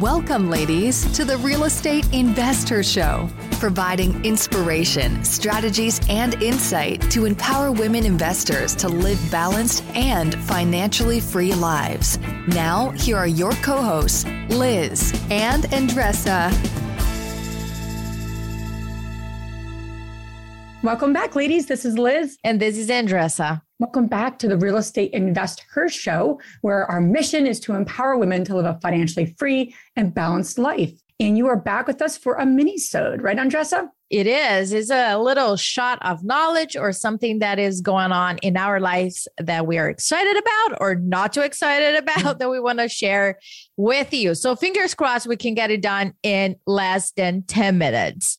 Welcome, ladies, to the Real Estate Investor Show, providing inspiration, strategies, and insight to empower women investors to live balanced and financially free lives. Now, here are your co hosts, Liz and Andressa. Welcome back, ladies. This is Liz. And this is Andressa. Welcome back to the Real Estate Invest Her Show, where our mission is to empower women to live a financially free and balanced life. And you are back with us for a mini-sode, right, Andressa? It is. It's a little shot of knowledge or something that is going on in our lives that we are excited about or not too excited about mm-hmm. that we want to share with you. So fingers crossed we can get it done in less than 10 minutes.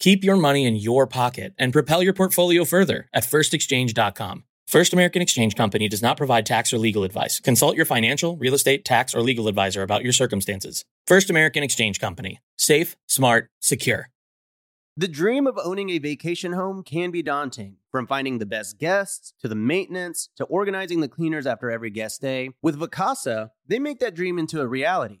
Keep your money in your pocket and propel your portfolio further at firstexchange.com. First American Exchange Company does not provide tax or legal advice. Consult your financial, real estate, tax, or legal advisor about your circumstances. First American Exchange Company. Safe, smart, secure. The dream of owning a vacation home can be daunting. From finding the best guests to the maintenance to organizing the cleaners after every guest day, with Vacasa, they make that dream into a reality.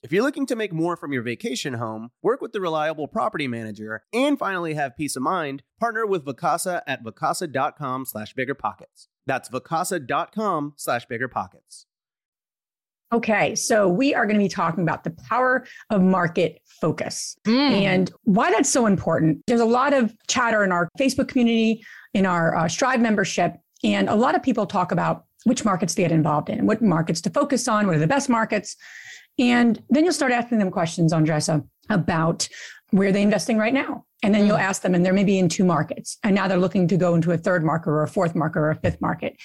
If you're looking to make more from your vacation home, work with the reliable property manager, and finally have peace of mind, partner with Vacasa at vacasa.com slash biggerpockets. That's vacasa.com slash biggerpockets. Okay, so we are going to be talking about the power of market focus mm. and why that's so important. There's a lot of chatter in our Facebook community, in our uh, Strive membership, and a lot of people talk about which markets to get involved in, what markets to focus on, what are the best markets. And then you'll start asking them questions, Andressa, about where they're investing right now. And then mm. you'll ask them, and they're maybe in two markets. And now they're looking to go into a third market or a fourth market or a fifth market.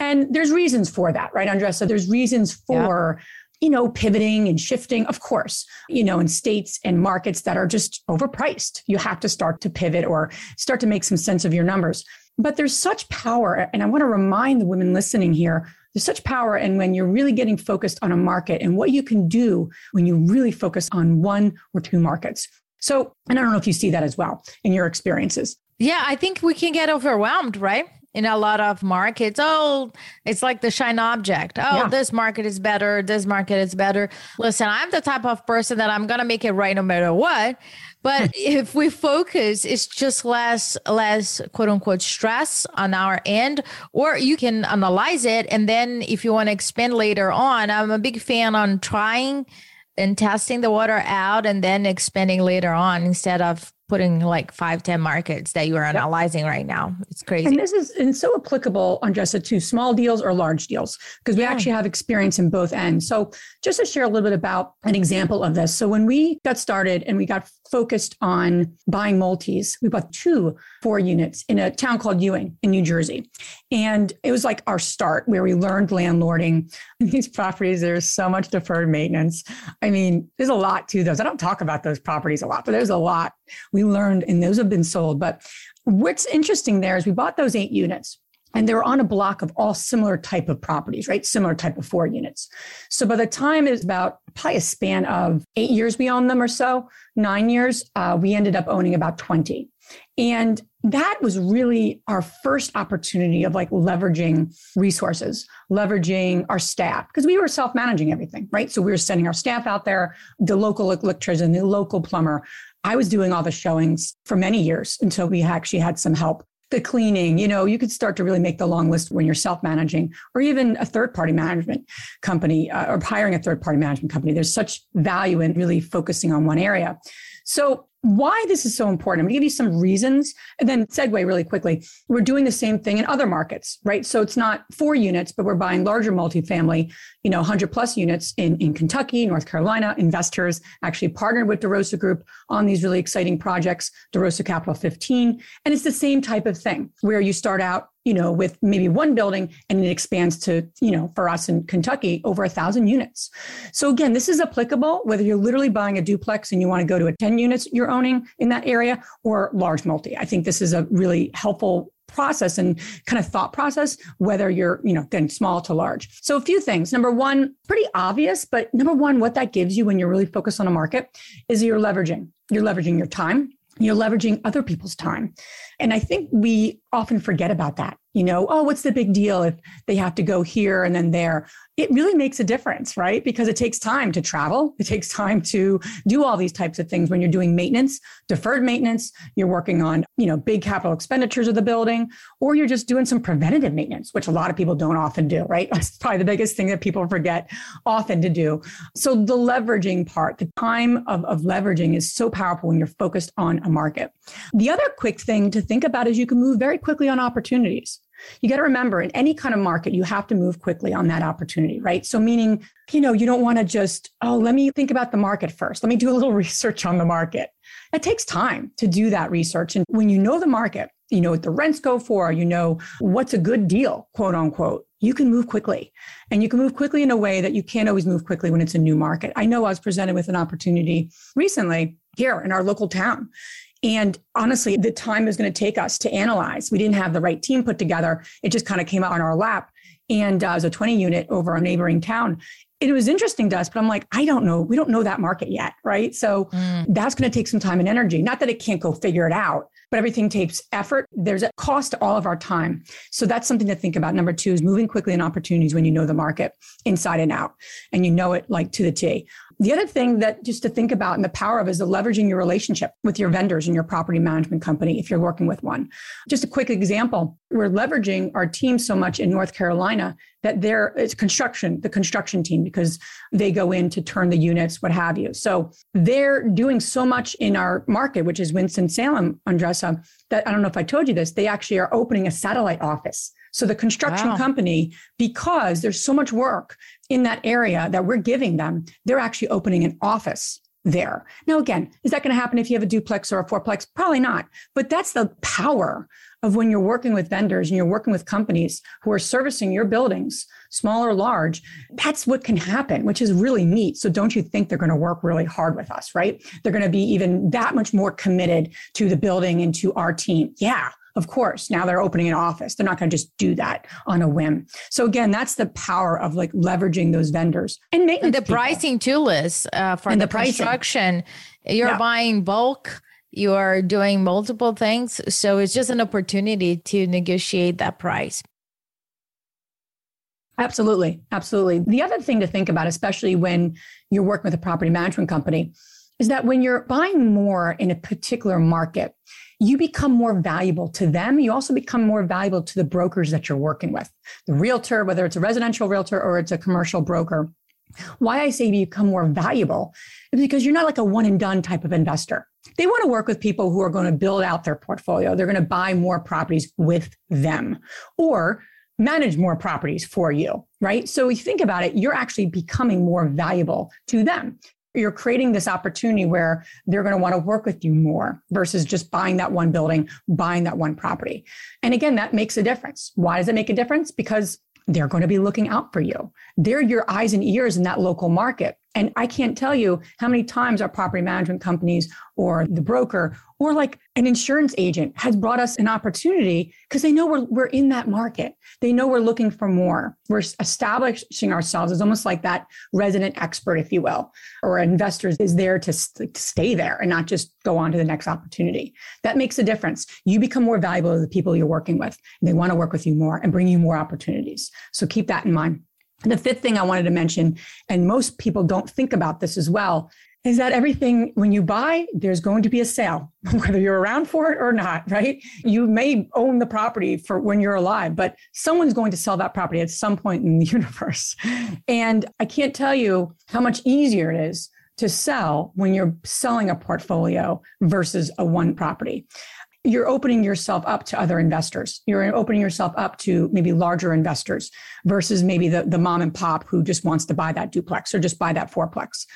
And there's reasons for that, right, Andressa? There's reasons for, yeah. you know, pivoting and shifting, of course, you know, in states and markets that are just overpriced. You have to start to pivot or start to make some sense of your numbers. But there's such power. And I want to remind the women listening here there's such power. And when you're really getting focused on a market and what you can do when you really focus on one or two markets. So, and I don't know if you see that as well in your experiences. Yeah, I think we can get overwhelmed, right? in a lot of markets. Oh, it's like the shine object. Oh, yeah. this market is better. This market is better. Listen, I'm the type of person that I'm going to make it right no matter what. But if we focus, it's just less, less quote unquote stress on our end, or you can analyze it. And then if you want to expand later on, I'm a big fan on trying and testing the water out and then expanding later on instead of putting like five, 10 markets that you are analyzing yep. right now. It's crazy. And this is and so applicable, Andressa, to small deals or large deals, because we yeah. actually have experience in both ends. So just to share a little bit about an example of this. So when we got started and we got focused on buying multis, we bought two four units in a town called Ewing in New Jersey. And it was like our start where we learned landlording. These properties, there's so much deferred maintenance. I mean, there's a lot to those. I don't talk about those properties a lot, but there's a lot we learned, and those have been sold. But what's interesting there is we bought those eight units and they were on a block of all similar type of properties right similar type of four units so by the time it was about probably a span of eight years we owned them or so nine years uh, we ended up owning about 20 And that was really our first opportunity of like leveraging resources, leveraging our staff, because we were self managing everything, right? So we were sending our staff out there, the local electrician, the local plumber. I was doing all the showings for many years until we actually had some help the cleaning, you know, you could start to really make the long list when you're self managing or even a third party management company uh, or hiring a third party management company. There's such value in really focusing on one area. So why this is so important. I'm going to give you some reasons and then segue really quickly. We're doing the same thing in other markets, right? So it's not four units, but we're buying larger multifamily, you know, 100 plus units in, in Kentucky, North Carolina. Investors actually partnered with DeRosa Group on these really exciting projects, DeRosa Capital 15. And it's the same type of thing where you start out you know, with maybe one building and it expands to, you know, for us in Kentucky, over a thousand units. So again, this is applicable whether you're literally buying a duplex and you want to go to a 10 units you're owning in that area or large multi. I think this is a really helpful process and kind of thought process whether you're you know getting small to large. So a few things. Number one pretty obvious but number one what that gives you when you're really focused on a market is you're leveraging. You're leveraging your time. You're leveraging other people's time and I think we often forget about that. You know, oh, what's the big deal if they have to go here and then there? It really makes a difference, right? Because it takes time to travel. It takes time to do all these types of things when you're doing maintenance, deferred maintenance, you're working on, you know, big capital expenditures of the building, or you're just doing some preventative maintenance, which a lot of people don't often do, right? That's probably the biggest thing that people forget often to do. So the leveraging part, the time of, of leveraging is so powerful when you're focused on a market. The other quick thing to think about is you can move very quickly on opportunities. You got to remember in any kind of market, you have to move quickly on that opportunity, right? So, meaning, you know, you don't want to just, oh, let me think about the market first. Let me do a little research on the market. It takes time to do that research. And when you know the market, you know what the rents go for, you know what's a good deal, quote unquote, you can move quickly. And you can move quickly in a way that you can't always move quickly when it's a new market. I know I was presented with an opportunity recently here in our local town. And honestly, the time is going to take us to analyze. We didn't have the right team put together. It just kind of came out on our lap. And uh, it was a 20 unit over a neighboring town. It was interesting to us, but I'm like, I don't know. We don't know that market yet. Right. So mm. that's going to take some time and energy. Not that it can't go figure it out, but everything takes effort. There's a cost to all of our time. So that's something to think about. Number two is moving quickly in opportunities when you know the market inside and out and you know it like to the T. The other thing that just to think about and the power of is the leveraging your relationship with your vendors and your property management company if you're working with one. Just a quick example, we're leveraging our team so much in North Carolina that there it's construction, the construction team, because they go in to turn the units, what have you. So they're doing so much in our market, which is Winston-Salem, Andressa, that I don't know if I told you this, they actually are opening a satellite office so the construction wow. company, because there's so much work in that area that we're giving them, they're actually opening an office there. Now, again, is that going to happen if you have a duplex or a fourplex? Probably not. But that's the power of when you're working with vendors and you're working with companies who are servicing your buildings, small or large. That's what can happen, which is really neat. So don't you think they're going to work really hard with us, right? They're going to be even that much more committed to the building and to our team. Yeah, of course, now they're opening an office. They're not going to just do that on a whim. So again, that's the power of like leveraging those vendors and making the people. pricing tool is uh, for and the, the construction. You're yeah. buying bulk. You are doing multiple things. So it's just an opportunity to negotiate that price. Absolutely. Absolutely. The other thing to think about, especially when you're working with a property management company, is that when you're buying more in a particular market, you become more valuable to them. You also become more valuable to the brokers that you're working with, the realtor, whether it's a residential realtor or it's a commercial broker. Why I say you become more valuable is because you're not like a one and done type of investor. They want to work with people who are going to build out their portfolio. They're going to buy more properties with them or manage more properties for you, right? So you think about it, you're actually becoming more valuable to them you're creating this opportunity where they're going to want to work with you more versus just buying that one building, buying that one property. And again, that makes a difference. Why does it make a difference? Because they're going to be looking out for you. They're your eyes and ears in that local market. And I can't tell you how many times our property management companies or the broker or like an insurance agent has brought us an opportunity because they know we're, we're in that market. They know we're looking for more. We're establishing ourselves as almost like that resident expert, if you will, or investors is there to, st- stay there and not just go on to the next opportunity. That makes a difference. You become more valuable to the people you're working with. And they want to work with you more and bring you more opportunities. So keep that in mind. The fifth thing I wanted to mention, and most people don't think about this as well, is that everything, when you buy, there's going to be a sale, whether you're around for it or not, right? You may own the property for when you're alive, but someone's going to sell that property at some point in the universe. And I can't tell you how much easier it is to sell when you're selling a portfolio versus a one property you're opening yourself up to other investors. You're opening yourself up to maybe larger investors versus maybe the, the mom and pop who just wants to buy that duplex or just buy that fourplex.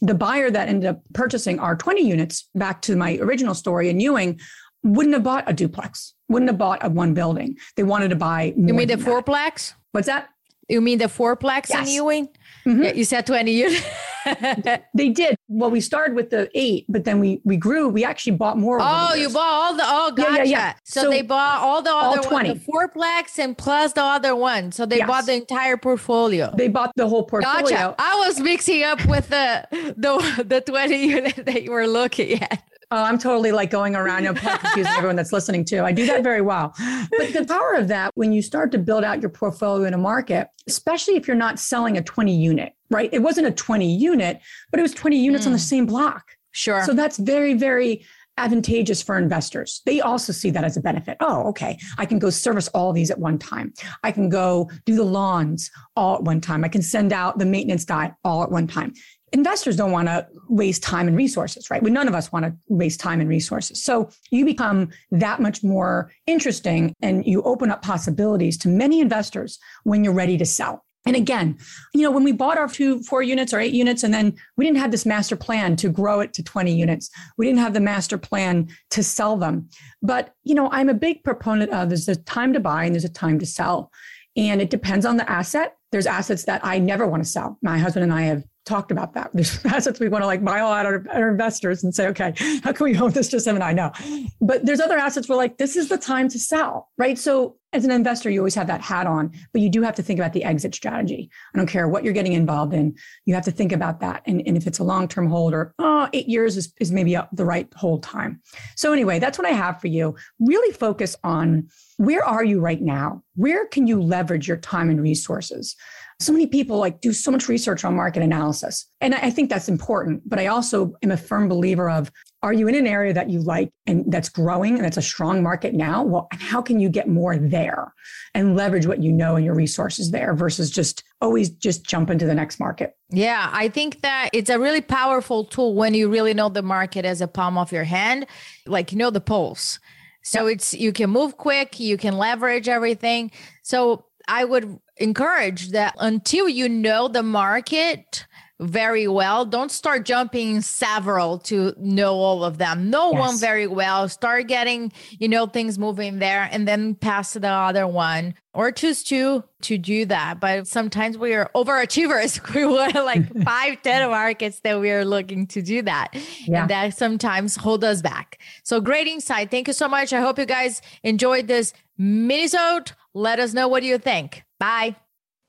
The buyer that ended up purchasing our 20 units, back to my original story in Ewing, wouldn't have bought a duplex, wouldn't have bought a one building. They wanted to buy. you mean the fourplex? What's that? You mean the fourplex yes. in Ewing? Mm-hmm. Yeah, you said 20 units. they did. Well, we started with the eight, but then we we grew. We actually bought more. Oh, you bought all the oh gotcha. Yeah, yeah, yeah. So, so, they bought all the all other 20. One, the fourplex and plus the other one. So they yes. bought the entire portfolio. They bought the whole portfolio. Gotcha. I was mixing up with the the the 20 unit that you were looking at. Oh, I'm totally like going around, you know, confusing everyone that's listening too. I do that very well. But the power of that, when you start to build out your portfolio in a market, especially if you're not selling a 20 unit, right? It wasn't a 20 unit, but it was 20 units mm. on the mm. same block. Sure. So that's very, very advantageous for investors. They also see that as a benefit. Oh, okay. I can go service all these at one time. I can go do the lawns all at one time. I can send out the maintenance guy all at one time investors don't want to waste time and resources, right? We none of us want to waste time and resources. So you become that much more interesting and you open up possibilities to many investors when you're ready to sell. And again, you know, when we bought our two, four units or eight units, and then we didn't have this master plan to grow it to 20 units. We didn't have the master plan to sell them. But, you know, I'm a big proponent of there's a time to buy and there's a time to sell. And it depends on the asset. There's assets that I never want to sell. My husband and I have talked about that. There's assets we want to like buy all out of our investors and say, okay, how can we own this just and I know? But there's other assets where like, this is the time to sell, right? So as an investor, you always have that hat on, but you do have to think about the exit strategy. I don't care what you're getting involved in. You have to think about that. And, and if it's a long-term hold or oh, eight years is, is maybe the right hold time. So anyway, that's what I have for you. Really focus on where are you right now? Where can you leverage your time and resources? So many people like do so much research on market analysis. And I think that's important. But I also am a firm believer of are you in an area that you like and that's growing and that's a strong market now? Well, how can you get more there and leverage what you know and your resources there versus just always just jump into the next market? Yeah, I think that it's a really powerful tool when you really know the market as a palm of your hand, like you know the pulse. So yep. it's you can move quick, you can leverage everything. So I would encourage that until you know the market very well, don't start jumping several to know all of them. Know yes. one very well, start getting, you know, things moving there and then pass to the other one or choose two to do that. But sometimes we are overachievers. We want like five, ten markets that we are looking to do that. Yeah. And that sometimes hold us back. So great insight. Thank you so much. I hope you guys enjoyed this minisode. Let us know what you think. Bye.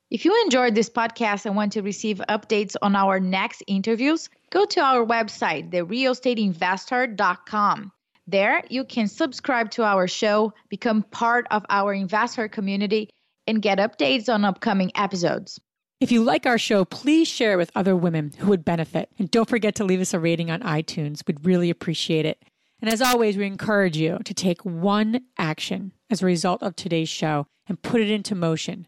If you enjoyed this podcast and want to receive updates on our next interviews, go to our website, therealestateinvestor.com. There, you can subscribe to our show, become part of our investor community, and get updates on upcoming episodes. If you like our show, please share with other women who would benefit. And don't forget to leave us a rating on iTunes. We'd really appreciate it. And as always, we encourage you to take one action as a result of today's show and put it into motion